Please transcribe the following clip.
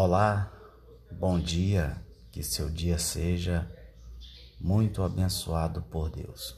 Olá, bom dia, que seu dia seja muito abençoado por Deus.